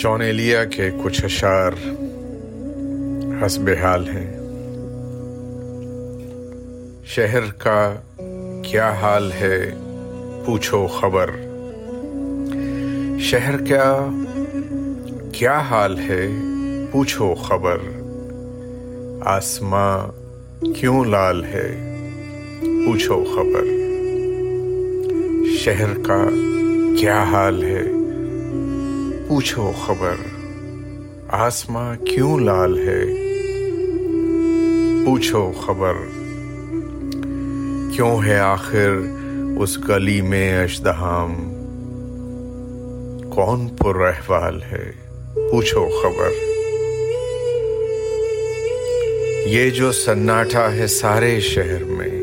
جون ایلیا کے کچھ اشعار حسب حال ہیں۔ شہر کا کیا حال ہے پوچھو خبر۔ شہر کا کیا حال ہے پوچھو خبر۔ آسماں کیوں لال ہے پوچھو خبر۔ شہر کا کیا حال ہے پوچھو خبر، آسماں کیوں لال ہے؟ پوچھو خبر، کیوں ہے آخر اس گلی میں اشدہام؟ کون پر احوال ہے؟ پوچھو خبر۔ یہ جو سناٹا ہے سارے شہر میں،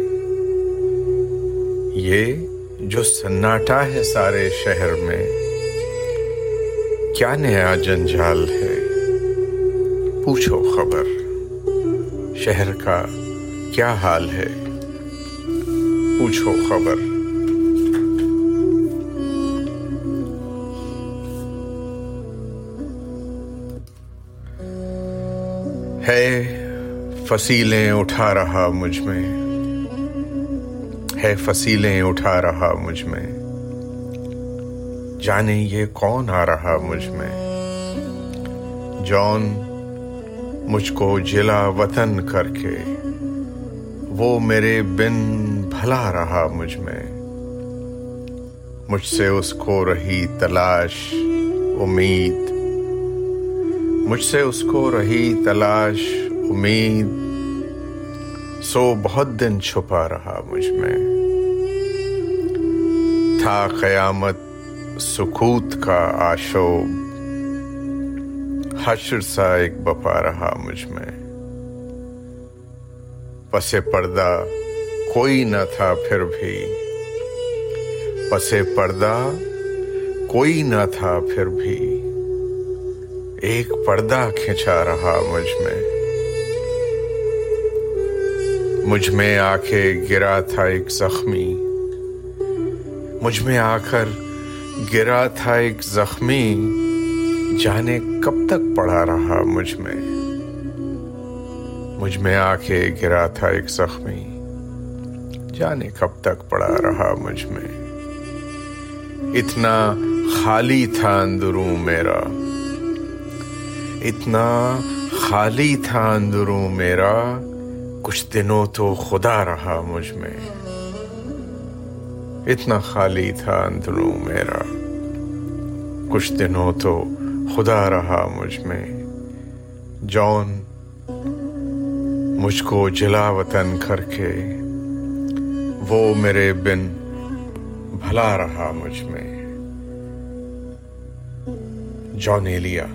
یہ جو سناٹا ہے سارے شہر میں کیا نیا جنجال ہے؟ پوچھو خبر۔ شہر کا کیا حال ہے؟ پوچھو خبر۔ ہے فصیلیں اٹھا رہا مجھ میں۔ ہے فصیلیں اٹھا رہا مجھ میں۔ جانے یہ کون آ رہا مجھ میں؟ جون مجھ کو جلا وطن کر کے، وہ میرے بن بھلا رہا مجھ میں۔ مجھ سے اس کو رہی تلاش، امید۔ مجھ سے اس کو رہی تلاش، امید۔ سو بہت دن چھپا رہا مجھ میں۔ تھا قیامت سکوت کا آشوب حشر سا ایک بپا رہا مجھ میں۔ پس پردہ کوئی نہ تھا پھر بھی۔ پس پردہ کوئی نہ تھا پھر بھی۔ ایک پردہ کھنچا رہا مجھ میں۔ مجھ میں آ کے گرا تھا ایک زخمی۔ مجھ میں آ کر گرا تھا ایک زخمی، جانے کب تک پڑا رہا مجھ میں؟ مجھ میں آ کے گرا تھا ایک زخمی، جانے کب تک پڑا رہا مجھ میں؟ اتنا خالی تھا اندروں میرا، اتنا خالی تھا اندروں میرا، کچھ دنوں تو خدا رہا مجھ میں۔ اتنا خالی تھا اندروں میرا۔ کچھ دنوں تو خدا رہا مجھ میں۔ جون مجھ کو جلا وطن کر کے۔ وہ میرے بن بھلا رہا مجھ میں۔ جون ایلیا